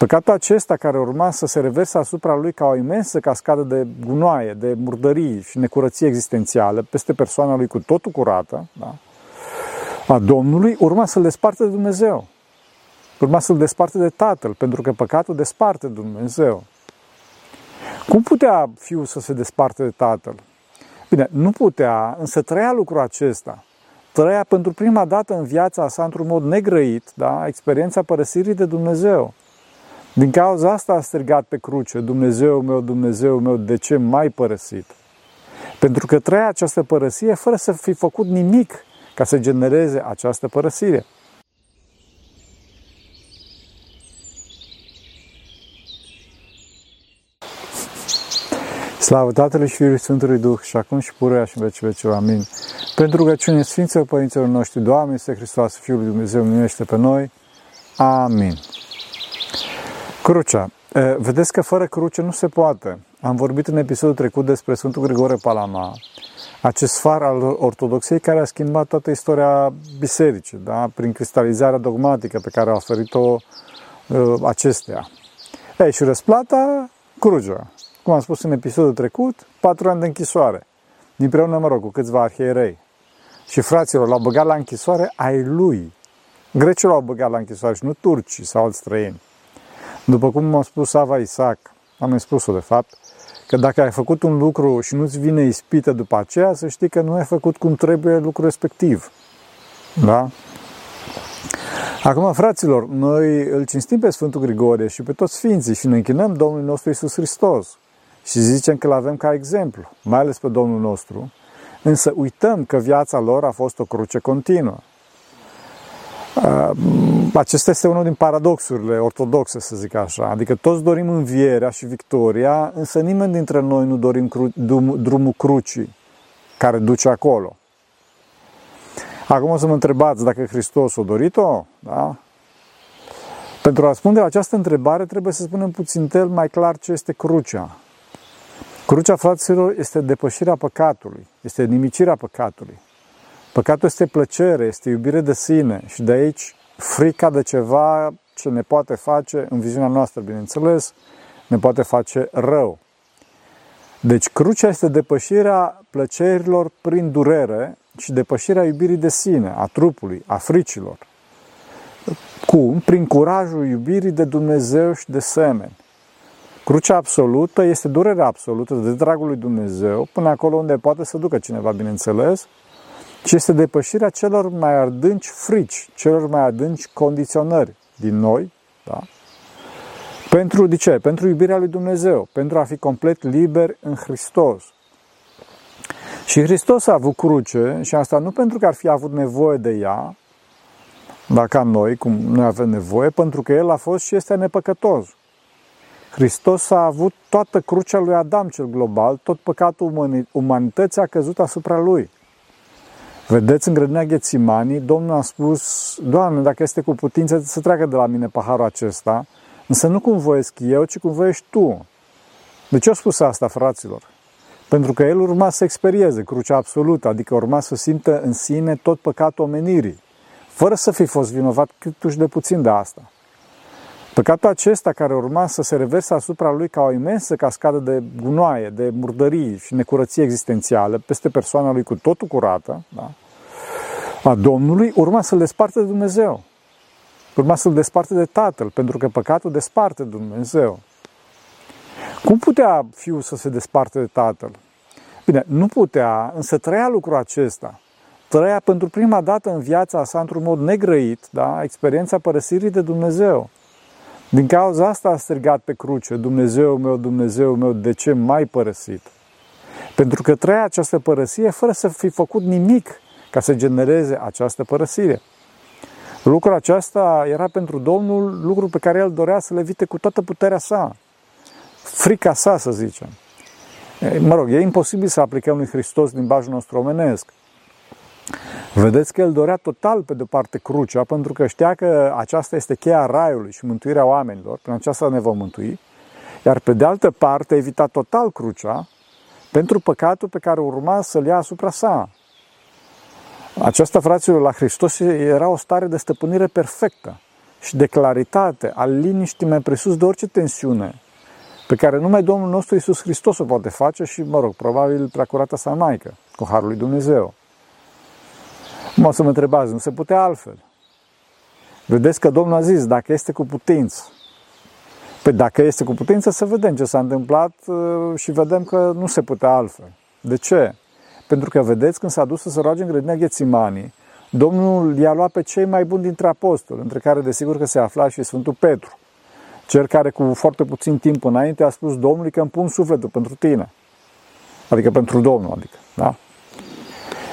Păcatul acesta care urma să se reverse asupra lui ca o imensă cascadă de gunoaie, de murdării și necurăție existențială peste persoana lui cu totul curată, da? a Domnului, urma să-l desparte de Dumnezeu. Urma să-l desparte de Tatăl, pentru că păcatul desparte de Dumnezeu. Cum putea fiul să se desparte de Tatăl? Bine, nu putea, însă trăia lucrul acesta. Trăia pentru prima dată în viața sa într-un mod negrăit, da? experiența părăsirii de Dumnezeu. Din cauza asta a strigat pe cruce, Dumnezeu meu, Dumnezeu meu, de ce mai părăsit? Pentru că trăia această părăsire fără să fi făcut nimic ca să genereze această părăsire. Slavă Tatălui și Fiului Sfântului Duh și acum și puruia și în veci vecilor. Amin. Pentru rugăciune Sfinților Părinților noștri, Doamne, este Hristos, Fiul lui Dumnezeu, minește pe noi. Amin. Crucea. Vedeți că fără cruce nu se poate. Am vorbit în episodul trecut despre Sfântul Grigore Palama, acest far al ortodoxiei care a schimbat toată istoria bisericii, da? prin cristalizarea dogmatică pe care a oferit-o uh, acestea. Ei, și răsplata, crucea. Cum am spus în episodul trecut, patru ani de închisoare. Împreună, mă rog, cu câțiva arhierei. Și fraților, l-au băgat la închisoare ai lui. Grecii l-au băgat la închisoare și nu turcii sau alți străini. După cum m-a spus Ava Isaac, am mai spus-o de fapt, că dacă ai făcut un lucru și nu-ți vine ispită după aceea, să știi că nu ai făcut cum trebuie lucrul respectiv. Da? Acum, fraților, noi îl cinstim pe Sfântul Grigorie și pe toți Sfinții și ne închinăm Domnului nostru Isus Hristos și zicem că îl avem ca exemplu, mai ales pe Domnul nostru, însă uităm că viața lor a fost o cruce continuă. Acesta este unul din paradoxurile ortodoxe, să zic așa. Adică toți dorim învierea și victoria, însă nimeni dintre noi nu dorim cru- drumul crucii care duce acolo. Acum o să mă întrebați dacă Hristos a dorit-o, da? Pentru a răspunde la această întrebare trebuie să spunem puțin tel mai clar ce este crucea. Crucea, fraților, este depășirea păcatului, este nimicirea păcatului. Păcatul este plăcere, este iubire de sine și de aici frica de ceva ce ne poate face, în viziunea noastră, bineînțeles, ne poate face rău. Deci crucea este depășirea plăcerilor prin durere și depășirea iubirii de sine, a trupului, a fricilor. Cum? Prin curajul iubirii de Dumnezeu și de semeni. Crucea absolută este durerea absolută de dragul lui Dumnezeu, până acolo unde poate să ducă cineva, bineînțeles, ci este depășirea celor mai adânci frici, celor mai adânci condiționări din noi, da? Pentru, de ce? Pentru iubirea lui Dumnezeu, pentru a fi complet liber în Hristos. Și Hristos a avut cruce și asta nu pentru că ar fi avut nevoie de ea, dar ca noi, cum noi avem nevoie, pentru că El a fost și este nepăcătos. Hristos a avut toată crucea lui Adam cel global, tot păcatul umanității a căzut asupra Lui. Vedeți, în grădina Ghețimanii, Domnul a spus, Doamne, dacă este cu putință să treacă de la mine paharul acesta, însă nu cum voiesc eu, ci cum voiești Tu. De ce a spus asta, fraților? Pentru că el urma să experieze crucea absolută, adică urma să simtă în sine tot păcatul omenirii, fără să fi fost vinovat cât de puțin de asta. Păcatul acesta care urma să se reverse asupra lui ca o imensă cascadă de gunoaie, de murdării și necurăție existențială peste persoana lui cu totul curată, da? A Domnului, urma să-l desparte de Dumnezeu. Urma să-l desparte de Tatăl, pentru că păcatul desparte de Dumnezeu. Cum putea fiul să se desparte de Tatăl? Bine, nu putea, însă trăia lucrul acesta. Trăia pentru prima dată în viața sa într-un mod negrăit, da? experiența părăsirii de Dumnezeu. Din cauza asta a strigat pe cruce, Dumnezeu meu, Dumnezeu meu, de ce mai părăsit? Pentru că trăia această părăsire fără să fi făcut nimic ca să genereze această părăsire. Lucrul acesta era pentru Domnul lucru pe care el dorea să le evite cu toată puterea sa. Frica sa, să zicem. Mă rog, e imposibil să aplicăm lui Hristos limbajul nostru omenesc. Vedeți că el dorea total, pe de parte, crucea, pentru că știa că aceasta este cheia raiului și mântuirea oamenilor, prin aceasta ne vom mântui, iar pe de altă parte evita total crucea pentru păcatul pe care urma să-l ia asupra sa. Aceasta, fraților, la Hristos era o stare de stăpânire perfectă. și de claritate, al liniștii mai presus de orice tensiune, pe care numai Domnul nostru Iisus Hristos o poate face și, mă rog, probabil preacurata sa Maică, cu Harul lui Dumnezeu. Mă să mă întrebați, nu se putea altfel. Vedeți că Domnul a zis, dacă este cu putință. Păi dacă este cu putință, să vedem ce s-a întâmplat uh, și vedem că nu se putea altfel. De ce? Pentru că vedeți, când s-a dus să se roage în grădina Ghețimanii, Domnul i-a luat pe cei mai buni dintre apostoli, între care desigur că se afla și Sfântul Petru, cel care cu foarte puțin timp înainte a spus Domnului că îmi pun sufletul pentru tine. Adică pentru Domnul, adică, da?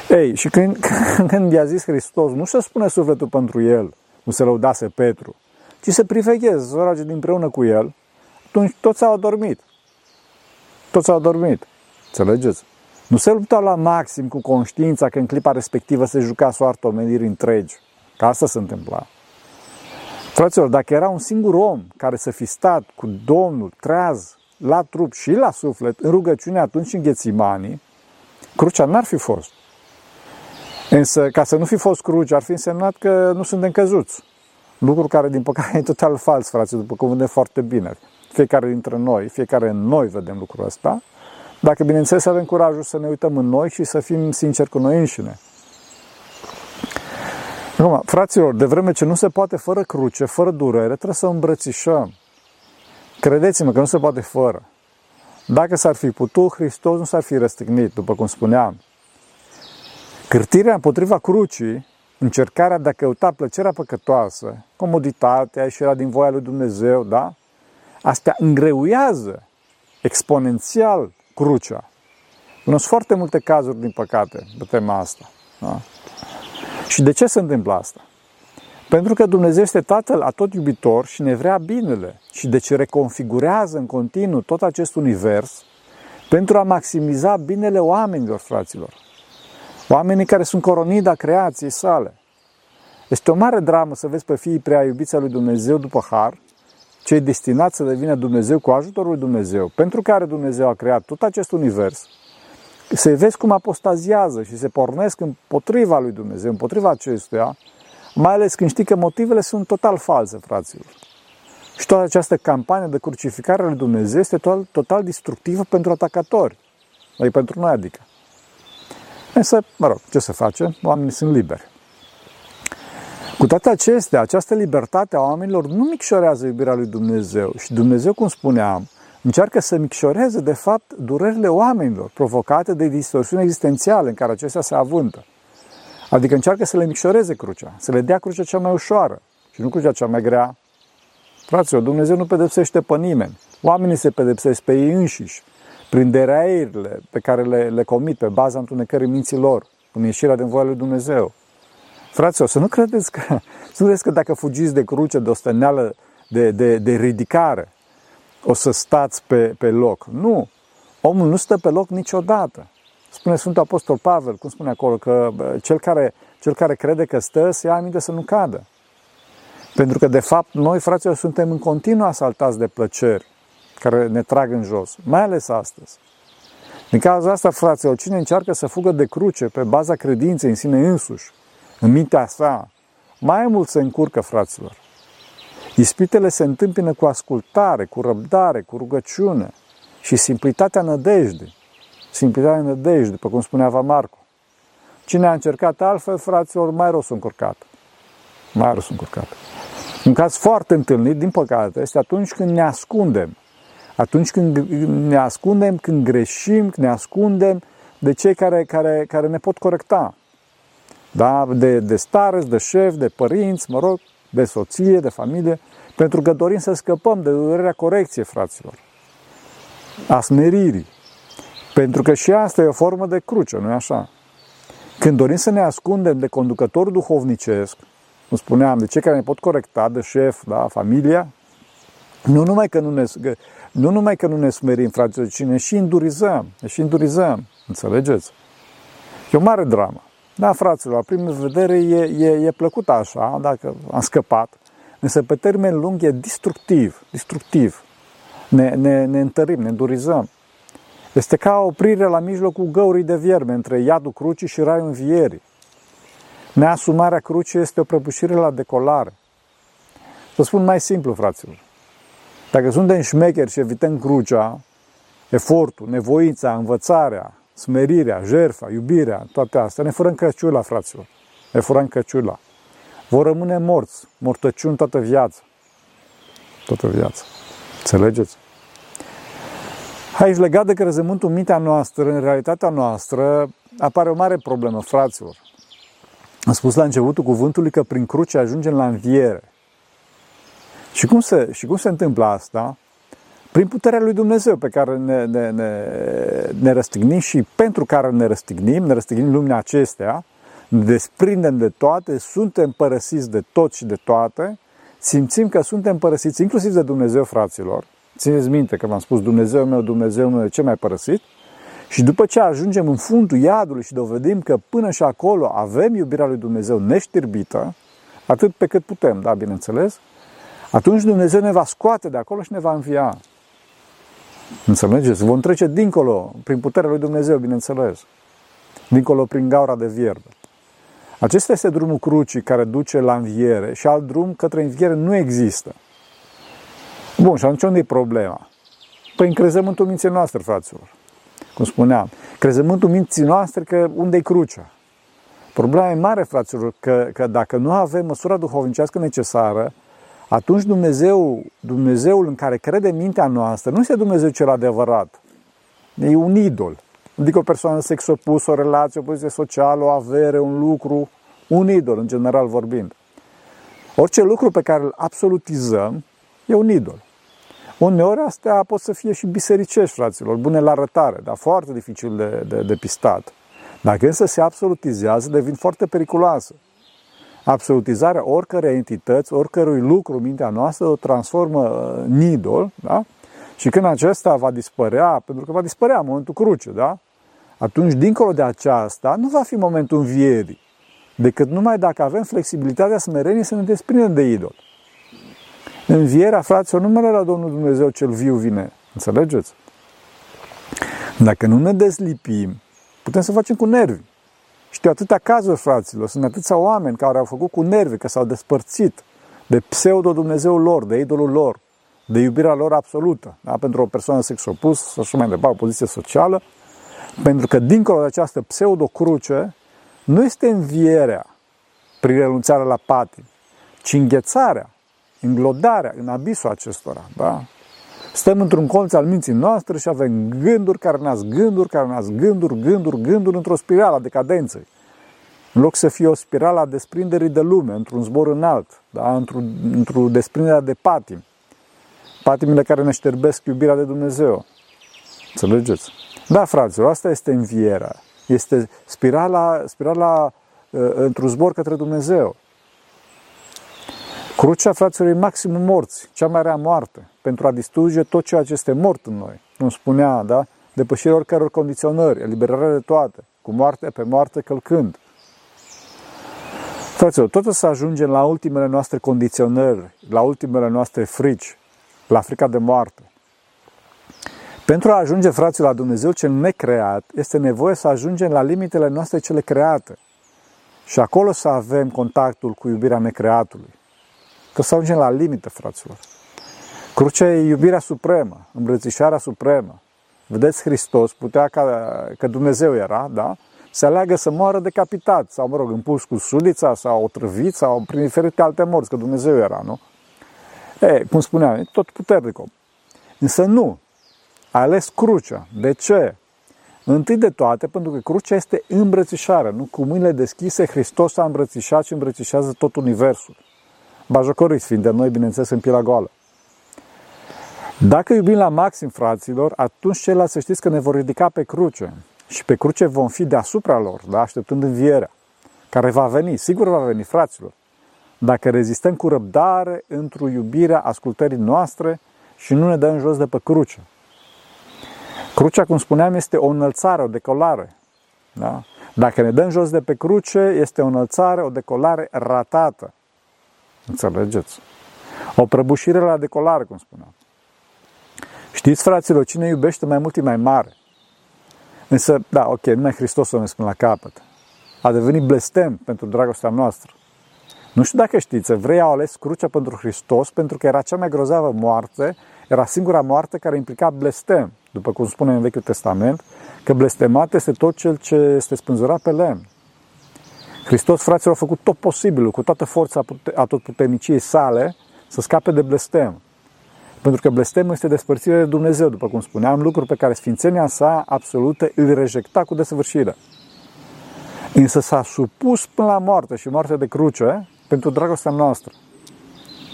Ei, și când, când i-a zis Hristos, nu se spune sufletul pentru el, nu se lăudase Petru, ci se privegheze, să roage împreună cu el, atunci toți au adormit. Toți au adormit. Înțelegeți? Nu se lupta la maxim cu conștiința că în clipa respectivă se juca soarta omenirii întregi. Că asta se întâmpla. Fraților, dacă era un singur om care să fi stat cu Domnul treaz la trup și la suflet în rugăciune atunci în Ghețimanii, crucea n-ar fi fost. Însă, ca să nu fi fost cruce, ar fi însemnat că nu suntem căzuți. Lucru care, din păcate, e total fals, frate, după cum vedem foarte bine. Fiecare dintre noi, fiecare în noi vedem lucrul ăsta, dacă, bineînțeles, avem curajul să ne uităm în noi și să fim sinceri cu noi înșine. Acum, fraților, de vreme ce nu se poate fără cruce, fără durere, trebuie să o îmbrățișăm. Credeți-mă că nu se poate fără. Dacă s-ar fi putut, Hristos nu s-ar fi răstignit, după cum spuneam. Cârtirea împotriva crucii, încercarea de a căuta plăcerea păcătoasă, comoditatea, ieșirea din voia lui Dumnezeu, da? Astea îngreuiază exponențial crucea. Cunosc foarte multe cazuri, din păcate, pe tema asta. Da? Și de ce se întâmplă asta? Pentru că Dumnezeu este Tatăl atot iubitor și ne vrea binele și deci reconfigurează în continuu tot acest univers pentru a maximiza binele oamenilor, fraților. Oamenii care sunt coronida creației sale. Este o mare dramă să vezi pe fiii prea iubiți lui Dumnezeu după har, cei destinați să devină Dumnezeu cu ajutorul lui Dumnezeu, pentru care Dumnezeu a creat tot acest univers, să vezi cum apostaziază și se pornesc împotriva lui Dumnezeu, împotriva acestuia, mai ales când știi că motivele sunt total false, fraților. Și toată această campanie de crucificare a lui Dumnezeu este total, total destructivă pentru atacatori. Adică pentru noi, adică. Însă, mă rog, ce să face? Oamenii sunt liberi. Cu toate acestea, această libertate a oamenilor nu micșorează iubirea lui Dumnezeu. Și Dumnezeu, cum spuneam, încearcă să micșoreze, de fapt, durerile oamenilor provocate de distorsiuni existențiale în care acestea se avântă. Adică încearcă să le micșoreze crucea, să le dea crucea cea mai ușoară și nu crucea cea mai grea. Fraților, Dumnezeu nu pedepsește pe nimeni. Oamenii se pedepsesc pe ei înșiși prin dereirile pe care le, le comit pe baza întunecării minții lor, în ieșirea din voia lui Dumnezeu. Fraților, să nu credeți că, să nu credeți că dacă fugiți de cruce, de osteneală, de, de, de ridicare, o să stați pe, pe loc. Nu. Omul nu stă pe loc niciodată. Spune Sfântul Apostol Pavel, cum spune acolo, că cel care, cel care crede că stă, să ia aminte să nu cadă. Pentru că, de fapt, noi, fraților, suntem în continuu asaltați de plăceri care ne trag în jos, mai ales astăzi. Din cauza asta, fraților, cine încearcă să fugă de cruce pe baza credinței în sine însuși, în mintea sa, mai mult se încurcă, fraților. Ispitele se întâmpină cu ascultare, cu răbdare, cu rugăciune și simplitatea nădejdei. Simplitatea nădejdei, după cum spunea Marco. Cine a încercat altfel, fraților, mai rău s-a încurcat. Mai rău s-a încurcat. Un caz foarte întâlnit, din păcate, este atunci când ne ascundem. Atunci când ne ascundem, când greșim, când ne ascundem de cei care, care, care ne pot corecta da? de, de stareți, de șef, de părinți, mă rog, de soție, de familie, pentru că dorim să scăpăm de durerea corecției, fraților, a smeririi. Pentru că și asta e o formă de cruce, nu-i așa? Când dorim să ne ascundem de conducător duhovnicesc, cum spuneam, de cei care ne pot corecta, de șef, da, familia, nu numai că nu ne, nu numai că nu ne smerim, fraților, ci ne și îndurizăm, ne și îndurizăm, înțelegeți? E o mare dramă. Da, fraților, la primă vedere e, e, e plăcut așa, dacă am scăpat, însă pe termen lung e destructiv, destructiv. Ne, ne, ne întărim, ne îndurizăm. Este ca oprire la mijlocul găurii de vierme între iadul crucii și raiul învierii. Neasumarea crucii este o prăbușire la decolare. Vă spun mai simplu, fraților. Dacă suntem șmecheri și evităm crucea, efortul, nevoința, învățarea, smerirea, jertfa, iubirea, toate astea, ne furăm căciula, fraților. Ne furăm căciula. Vor rămâne morți, mortăciuni toată viața. Toată viața. Înțelegeți? Aici, legat de crezământul mintea noastră, în realitatea noastră, apare o mare problemă, fraților. Am spus la începutul cuvântului că prin cruce ajungem la înviere. Și cum se, și cum se întâmplă asta? Prin puterea lui Dumnezeu pe care ne, ne, ne, ne răstignim și pentru care ne răstignim, ne răstignim lumea acestea, ne desprindem de toate, suntem părăsiți de tot și de toate, simțim că suntem părăsiți inclusiv de Dumnezeu, fraților. Țineți minte că v-am spus Dumnezeu meu, Dumnezeu meu, de ce mai părăsit? Și după ce ajungem în fundul iadului și dovedim că până și acolo avem iubirea lui Dumnezeu neștirbită, atât pe cât putem, da, bineînțeles, atunci Dumnezeu ne va scoate de acolo și ne va învia. Înțelegeți? Vom trece dincolo, prin puterea lui Dumnezeu, bineînțeles. Dincolo prin gaura de vierbe. Acesta este drumul crucii care duce la înviere și alt drum către înviere nu există. Bun, și atunci unde e problema? Păi în crezământul minții noastre, fraților. Cum spuneam, crezământul minții noastre că unde e crucea? Problema e mare, fraților, că, că dacă nu avem măsura duhovnicească necesară, atunci Dumnezeu, Dumnezeul în care crede mintea noastră nu este Dumnezeu cel adevărat. E un idol. Adică o persoană sex opus, o relație, o poziție socială, o avere, un lucru, un idol, în general vorbind. Orice lucru pe care îl absolutizăm e un idol. Uneori astea pot să fie și bisericești, fraților, bune la arătare, dar foarte dificil de, de, de pistat. Dacă însă se absolutizează, devin foarte periculoase. Absolutizarea oricărei entități, oricărui lucru, mintea noastră, o transformă în idol, da? Și când acesta va dispărea, pentru că va dispărea în momentul cruce, da? Atunci, dincolo de aceasta, nu va fi momentul învierii, decât numai dacă avem flexibilitatea smerenie să ne desprindem de idol. Învierea, fraților, nu merge la Domnul Dumnezeu cel viu vine. Înțelegeți? Dacă nu ne deslipim, putem să facem cu nervi. Știu atâtea cazuri, fraților, sunt atâția oameni care au făcut cu nervi, că s-au despărțit de pseudo-Dumnezeul lor, de idolul lor, de iubirea lor absolută, da? pentru o persoană sex opus, sau așa mai departe, o poziție socială, pentru că dincolo de această pseudo-cruce, nu este învierea prin renunțarea la patim, ci înghețarea înglodarea în abisul acestora. Da? Stăm într-un colț al minții noastre și avem gânduri care nasc gânduri, care nasc gânduri, gânduri, gânduri într-o spirală a decadenței. În loc să fie o spirală a desprinderii de lume, într-un zbor înalt, da? într-o, într desprindere de patim. Patimile care ne șterbesc iubirea de Dumnezeu. Înțelegeți? Da, fraților, asta este învierea. Este spirala, spirala uh, într-un zbor către Dumnezeu. Crucea, fraților, e maximum morți, cea mai rea moarte, pentru a distruge tot ceea ce este mort în noi. Nu spunea, da? Depășirea oricăror condiționări, eliberarea de toate, cu moarte pe moarte călcând. Fraților, tot o să ajungem la ultimele noastre condiționări, la ultimele noastre frici, la frica de moarte. Pentru a ajunge, fraților, la Dumnezeu cel necreat, este nevoie să ajungem la limitele noastre cele create. Și acolo să avem contactul cu iubirea necreatului. Că să ajungem la limită, fraților. Crucea e iubirea supremă, îmbrățișarea supremă. Vedeți, Hristos putea ca, că Dumnezeu era, da? Se aleagă să moară decapitat, sau, mă rog, împus cu sulița, sau otrăvit, sau prin diferite alte morți, că Dumnezeu era, nu? E, cum spuneam, e tot puternic om. Însă nu. A ales crucea. De ce? Întâi de toate, pentru că crucea este îmbrățișare, nu? Cu mâinile deschise, Hristos a îmbrățișat și îmbrățișează tot universul bajocoriți fiind de noi, bineînțeles, în pielea goală. Dacă iubim la maxim, fraților, atunci ceilalți să știți că ne vor ridica pe cruce. Și pe cruce vom fi deasupra lor, da? așteptând învierea, care va veni, sigur va veni, fraților. Dacă rezistăm cu răbdare într-o iubirea ascultării noastre și nu ne dăm jos de pe cruce. Crucea, cum spuneam, este o înălțare, o decolare. Da? Dacă ne dăm jos de pe cruce, este o înălțare, o decolare ratată. Înțelegeți? O prăbușire la decolare, cum spuneam. Știți, fraților, cine iubește mai mult e mai mare. Însă, da, ok, numai Hristos o ne spune la capăt. A devenit blestem pentru dragostea noastră. Nu știu dacă știți, evreii au ales crucea pentru Hristos pentru că era cea mai grozavă moarte, era singura moarte care implica blestem, după cum spune în Vechiul Testament, că blestemat este tot cel ce este spânzurat pe lemn. Hristos, fraților, a făcut tot posibilul, cu toată forța a puternicii sale, să scape de blestem. Pentru că blestemul este despărțirea de Dumnezeu, după cum spuneam, lucruri pe care sfințenia sa absolută îl rejecta cu desăvârșire. Însă s-a supus până la moarte și moarte de cruce pentru dragostea noastră.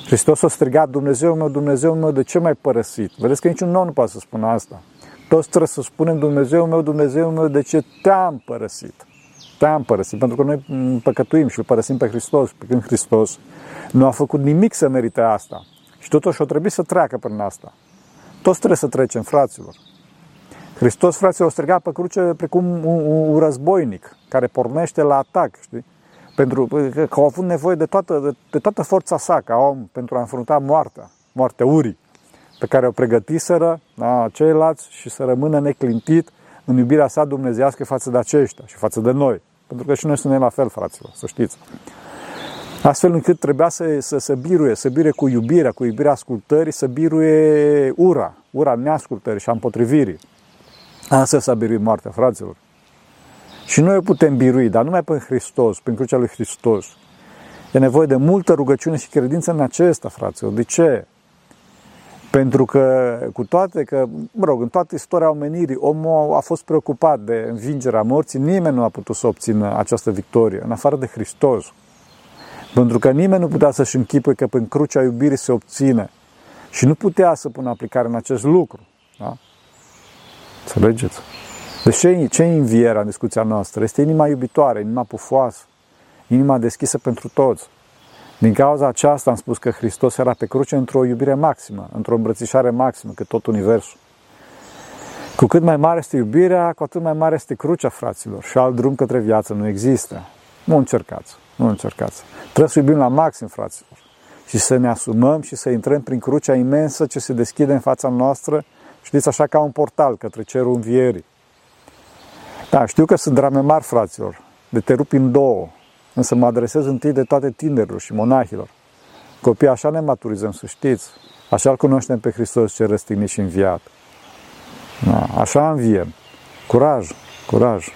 Hristos a strigat, Dumnezeu meu, Dumnezeu meu, de ce mai părăsit? Vedeți că niciun om nu poate să spună asta. Toți trebuie să spunem, Dumnezeu meu, Dumnezeu meu, de ce te-am părăsit? Te-am părăsit, pentru că noi păcătuim și îl părăsim pe Hristos, pe când Hristos nu a făcut nimic să merite asta. Și totuși o trebuie să treacă prin asta. Toți trebuie să trecem, fraților. Hristos, fraților, o striga pe cruce precum un, un, un războinic care pornește la atac, știi? Pentru că au avut nevoie de toată, de, de toată forța sa ca om pentru a înfrunta moartea, moartea urii, pe care o pregătiseră da, ceilalți și să rămână neclintit în iubirea sa dumnezească față de aceștia și față de noi. Pentru că și noi suntem la fel, fraților, să știți. Astfel încât trebuia să, să, să biruie, să biruie cu iubirea, cu iubirea ascultării, să biruie ura, ura neascultării și a împotrivirii. Asta s-a biruit moartea, fraților. Și noi o putem birui, dar numai pe Hristos, prin crucea lui Hristos. E nevoie de multă rugăciune și credință în acesta, fraților. De ce? Pentru că, cu toate că, mă rog, în toată istoria omenirii, omul a fost preocupat de învingerea morții, nimeni nu a putut să obțină această victorie, în afară de Hristos. Pentru că nimeni nu putea să-și închipui că prin crucea iubirii se obține. Și nu putea să pună aplicare în acest lucru. Da? Înțelegeți? Deci ce, ce e învierea în discuția noastră? Este inima iubitoare, inima pufoasă, inima deschisă pentru toți. Din cauza aceasta am spus că Hristos era pe cruce într-o iubire maximă, într-o îmbrățișare maximă, cât tot universul. Cu cât mai mare este iubirea, cu atât mai mare este crucea, fraților. Și alt drum către viață nu există. Nu încercați, nu încercați. Trebuie să iubim la maxim, fraților. Și să ne asumăm și să intrăm prin crucea imensă ce se deschide în fața noastră, știți, așa ca un portal către cerul învierii. Da, știu că sunt drame mari, fraților, de te rupi în două, însă mă adresez întâi de toate tinerilor și monahilor. Copiii așa ne maturizăm, să știți. Așa îl cunoaștem pe Hristos ce răstignit și înviat. Da, așa înviem. Curaj, curaj.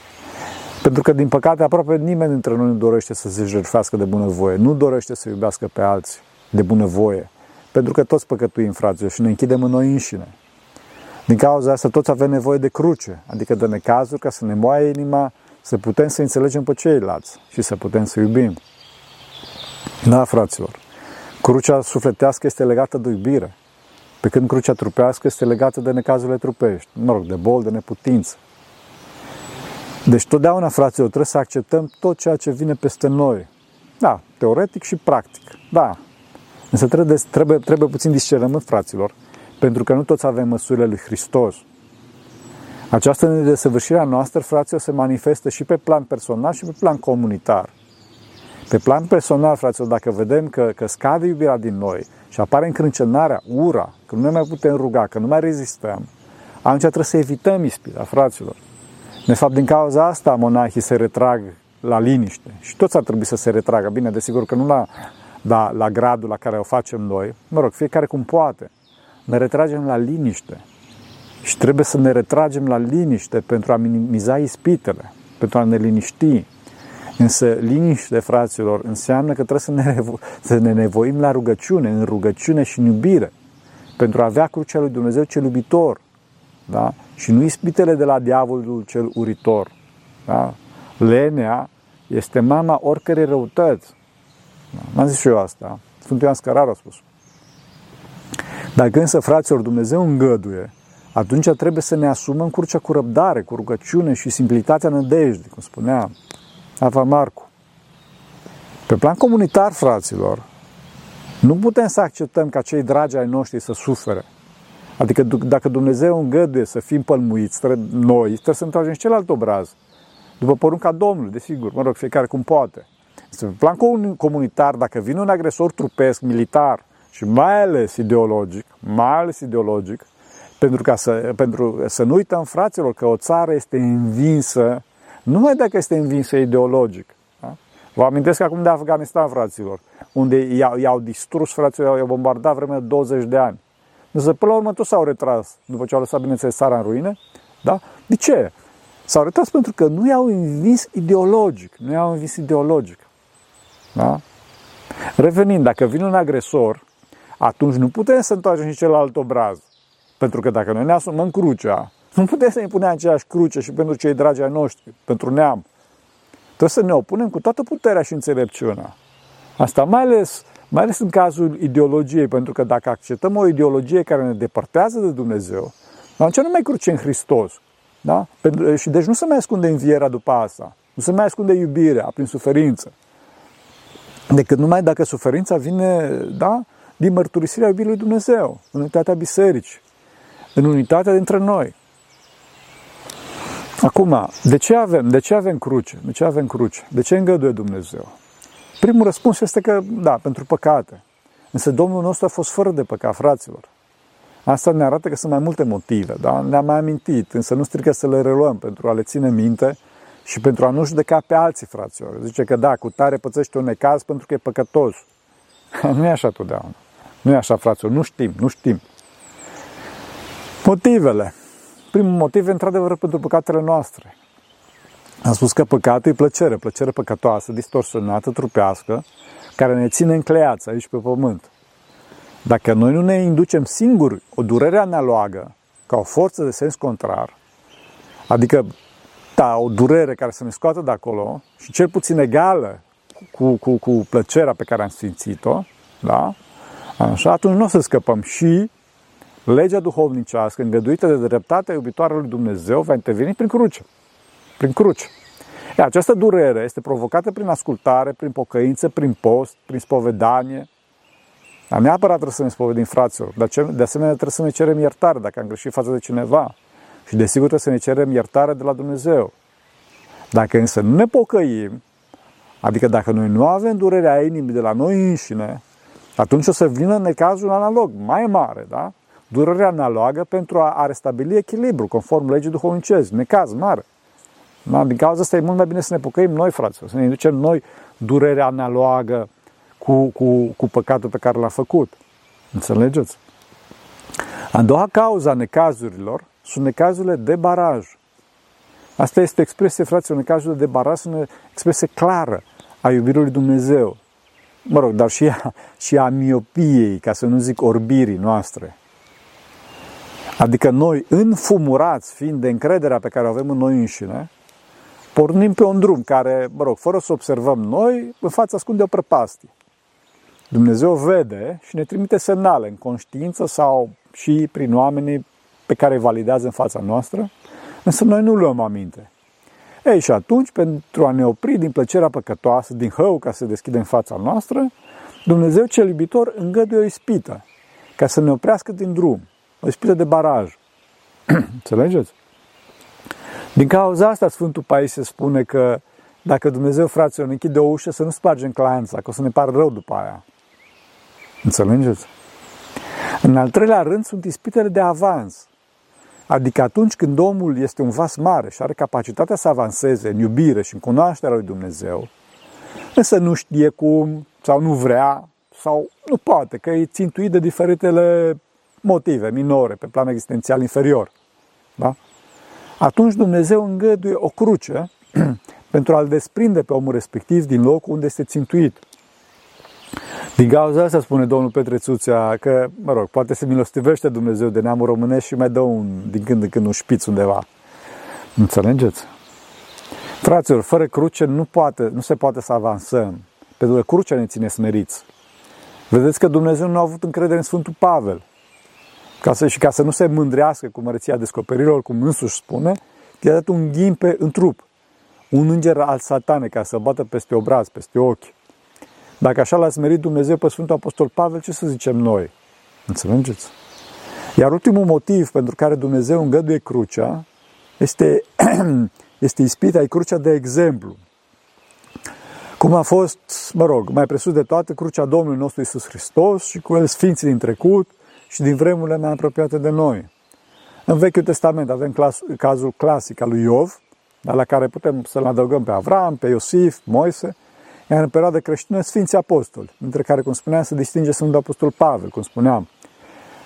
Pentru că, din păcate, aproape nimeni dintre noi nu dorește să se jertfească de bunăvoie. Nu dorește să iubească pe alții de bunăvoie. Pentru că toți păcătuim, fraților, și ne închidem în noi înșine. Din cauza asta toți avem nevoie de cruce, adică de necazuri ca să ne moaie inima, să putem să înțelegem pe ceilalți și să putem să iubim. Da, fraților, crucea sufletească este legată de iubire, pe când crucea trupească este legată de necazurile trupești, mă rog, de bol, de neputință. Deci totdeauna, fraților, trebuie să acceptăm tot ceea ce vine peste noi. Da, teoretic și practic, da. Însă trebuie, trebuie, trebuie puțin discernământ, fraților, pentru că nu toți avem măsurile lui Hristos. Această nedesăvârșire a noastră, fraților, se manifestă și pe plan personal și pe plan comunitar. Pe plan personal, fraților, dacă vedem că, că scade iubirea din noi și apare încrâncenarea, ura, că nu ne mai putem ruga, că nu mai rezistăm, atunci trebuie să evităm ispita, fraților. De fapt, din cauza asta, monahii se retrag la liniște. Și toți ar trebui să se retragă. Bine, desigur că nu la, la, la gradul la care o facem noi. Mă rog, fiecare cum poate ne retragem la liniște. Și trebuie să ne retragem la liniște pentru a minimiza ispitele, pentru a ne liniști. Însă liniște, fraților, înseamnă că trebuie să ne, revo- să ne nevoim la rugăciune, în rugăciune și în iubire, pentru a avea crucea lui Dumnezeu cel iubitor, da? și nu ispitele de la diavolul cel uritor. Da? Lenea este mama oricărei răutăți. Da? M-am zis și eu asta. Sfântul Ioan Scărar a spus. Dacă însă, fraților, Dumnezeu îngăduie, atunci trebuie să ne asumăm curcea cu răbdare, cu rugăciune și simplitatea nădejdii, cum spunea Ava Marcu. Pe plan comunitar, fraților, nu putem să acceptăm ca cei dragi ai noștri să sufere. Adică dacă Dumnezeu îngăduie să fim pălmuiți, noi trebuie să întoarcem și celălalt obraz. După porunca Domnului, desigur, mă rog, fiecare cum poate. Pe plan comunitar, dacă vine un agresor trupesc, militar, și mai ales ideologic, mai ales ideologic, pentru, ca să, pentru să nu uităm, fraților, că o țară este învinsă, numai dacă este învinsă ideologic. Da? Vă amintesc acum de Afganistan, fraților, unde i-au, i-au distrus, fraților, i-au bombardat vreme de 20 de ani. Însă, până la urmă, toți s-au retras, după ce au lăsat, bineînțeles, țara în ruine. Da? De ce? S-au retras pentru că nu i-au învins ideologic. Nu i-au învins ideologic. Da? Revenind, dacă vine un agresor, atunci nu putem să întoarcem și celălalt obraz. Pentru că dacă noi ne asumăm crucea, nu putem să impunem aceeași cruce și pentru cei dragi ai noștri, pentru neam. Trebuie să ne opunem cu toată puterea și înțelepciunea. Asta mai ales, mai ales în cazul ideologiei, pentru că dacă acceptăm o ideologie care ne depărtează de Dumnezeu, atunci nu mai cruce în Hristos. Da? Și deci nu se mai ascunde învierea după asta. Nu se mai ascunde iubirea prin suferință. Decât numai dacă suferința vine da, din mărturisirea iubirii lui Dumnezeu, în unitatea bisericii, în unitatea dintre noi. Acum, de ce avem? De ce avem cruce? De ce avem cruce? De ce îngăduie Dumnezeu? Primul răspuns este că, da, pentru păcate. Însă Domnul nostru a fost fără de păcat, fraților. Asta ne arată că sunt mai multe motive, da? Ne-am mai amintit, însă nu strică să le reluăm pentru a le ține minte și pentru a nu judeca pe alții, fraților. Zice că da, cu tare pățește un necaz pentru că e păcătos. nu e așa totdeauna. Nu e așa, fraților, nu știm, nu știm. Motivele. Primul motiv e într-adevăr pentru păcatele noastre. Am spus că păcatul e plăcere, plăcere păcătoasă, distorsionată, trupească, care ne ține încleiați aici pe pământ. Dacă noi nu ne inducem singuri o durere analogă, ca o forță de sens contrar, adică da, o durere care să ne scoată de acolo și cel puțin egală cu, cu, cu plăcerea pe care am simțit-o, da? Așa, atunci nu o să scăpăm și legea duhovnicească, îngăduită de dreptatea iubitoare lui Dumnezeu, va interveni prin cruce. Prin cruce. E, această durere este provocată prin ascultare, prin pocăință, prin post, prin spovedanie. Dar neapărat trebuie să ne spovedim fraților. De asemenea, trebuie să ne cerem iertare dacă am greșit față de cineva. Și desigur trebuie să ne cerem iertare de la Dumnezeu. Dacă însă nu ne pocăim, adică dacă noi nu avem durerea inimii de la noi înșine, atunci o să vină necazul analog, mai mare, da? Durerea analogă pentru a, a restabili echilibru, conform legii duhovnicești, necaz mare. Da? Din cauza asta e mult mai bine să ne pocăim noi, fraților, să ne inducem noi durerea analogă cu, cu, cu păcatul pe care l-a făcut. Înțelegeți? A doua cauza necazurilor sunt necazurile de baraj. Asta este expresie, fraților, necazurile de baraj sunt o expresie clară a iubirii lui Dumnezeu. Mă rog, dar și a, și a miopiei, ca să nu zic orbirii noastre. Adică noi, înfumurați fiind de încrederea pe care o avem în noi înșine, pornim pe un drum care, mă rog, fără să observăm noi, în fața ascunde o prăpastie. Dumnezeu vede și ne trimite semnale în conștiință sau și prin oamenii pe care îi validează în fața noastră, însă noi nu luăm aminte. Ei, și atunci, pentru a ne opri din plăcerea păcătoasă, din hău ca să se deschide în fața noastră, Dumnezeu cel iubitor îngăduie o ispită ca să ne oprească din drum, o ispită de baraj. Înțelegeți? Din cauza asta Sfântul Paisie spune că dacă Dumnezeu, fraților, ne închide o ușă, să nu spargem clanța, că o să ne pară rău după aia. Înțelegeți? În al treilea rând sunt ispitele de avans. Adică atunci când omul este un vas mare și are capacitatea să avanseze în iubire și în cunoașterea lui Dumnezeu, însă nu știe cum sau nu vrea sau nu poate, că e țintuit de diferitele motive minore pe plan existențial inferior. Da? Atunci Dumnezeu îngăduie o cruce pentru a-l desprinde pe omul respectiv din locul unde este țintuit. Din cauza asta spune domnul Petre Țuțea că, mă rog, poate se milostivește Dumnezeu de neamul românesc și mai dă un, din când în când un șpiț undeva. Înțelegeți? Fraților, fără cruce nu, poate, nu se poate să avansăm, pentru că crucea ne ține smeriți. Vedeți că Dumnezeu nu a avut încredere în Sfântul Pavel. Ca să, și ca să nu se mândrească cu măreția descoperirilor, cum însuși spune, i-a dat un ghimpe în trup. Un înger al satane ca să bată peste obraz, peste ochi. Dacă așa l-a smerit Dumnezeu pe Sfântul Apostol Pavel, ce să zicem noi? Înțelegeți? Iar ultimul motiv pentru care Dumnezeu îngăduie crucea este, este ispita, e crucea de exemplu. Cum a fost, mă rog, mai presus de toate, crucea Domnului nostru Isus Hristos și cu el sfinții din trecut și din vremurile mai apropiate de noi. În Vechiul Testament avem clas, cazul clasic al lui Iov, la care putem să-l adăugăm pe Avram, pe Iosif, Moise, Iar în perioada creștină, Sfinții Apostoli, dintre care, cum spuneam, se distinge Sfântul Apostol Pavel, cum spuneam,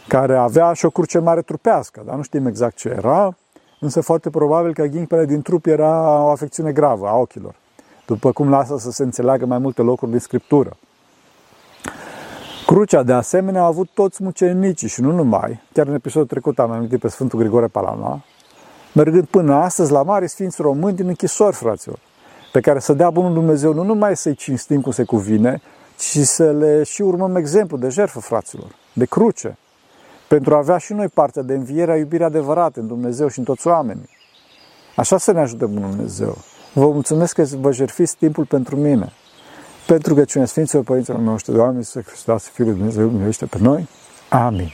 care avea și o cruce mare trupească, dar nu știm exact ce era, însă foarte probabil că ghimpele din trup era o afecțiune gravă a ochilor, după cum lasă să se înțeleagă mai multe locuri din Scriptură. Crucea, de asemenea, a avut toți mucenicii și nu numai, chiar în episodul trecut am amintit pe Sfântul Grigore Palama, mergând până astăzi la mari sfinți români din închisori, fraților, pe care să dea Bunul Dumnezeu nu numai să-i cinstim cum se cuvine, ci să le și urmăm exemplu de jertfă, fraților, de cruce, pentru a avea și noi partea de învierea iubirea adevărată în Dumnezeu și în toți oamenii. Așa să ne ajute Bunul Dumnezeu. Vă mulțumesc că vă jertfiți timpul pentru mine. Pentru că cine Sfinților Părinților noștri, Doamne Iisuse Hristos, Fiul lui Dumnezeu, miluiește pe noi. Amin.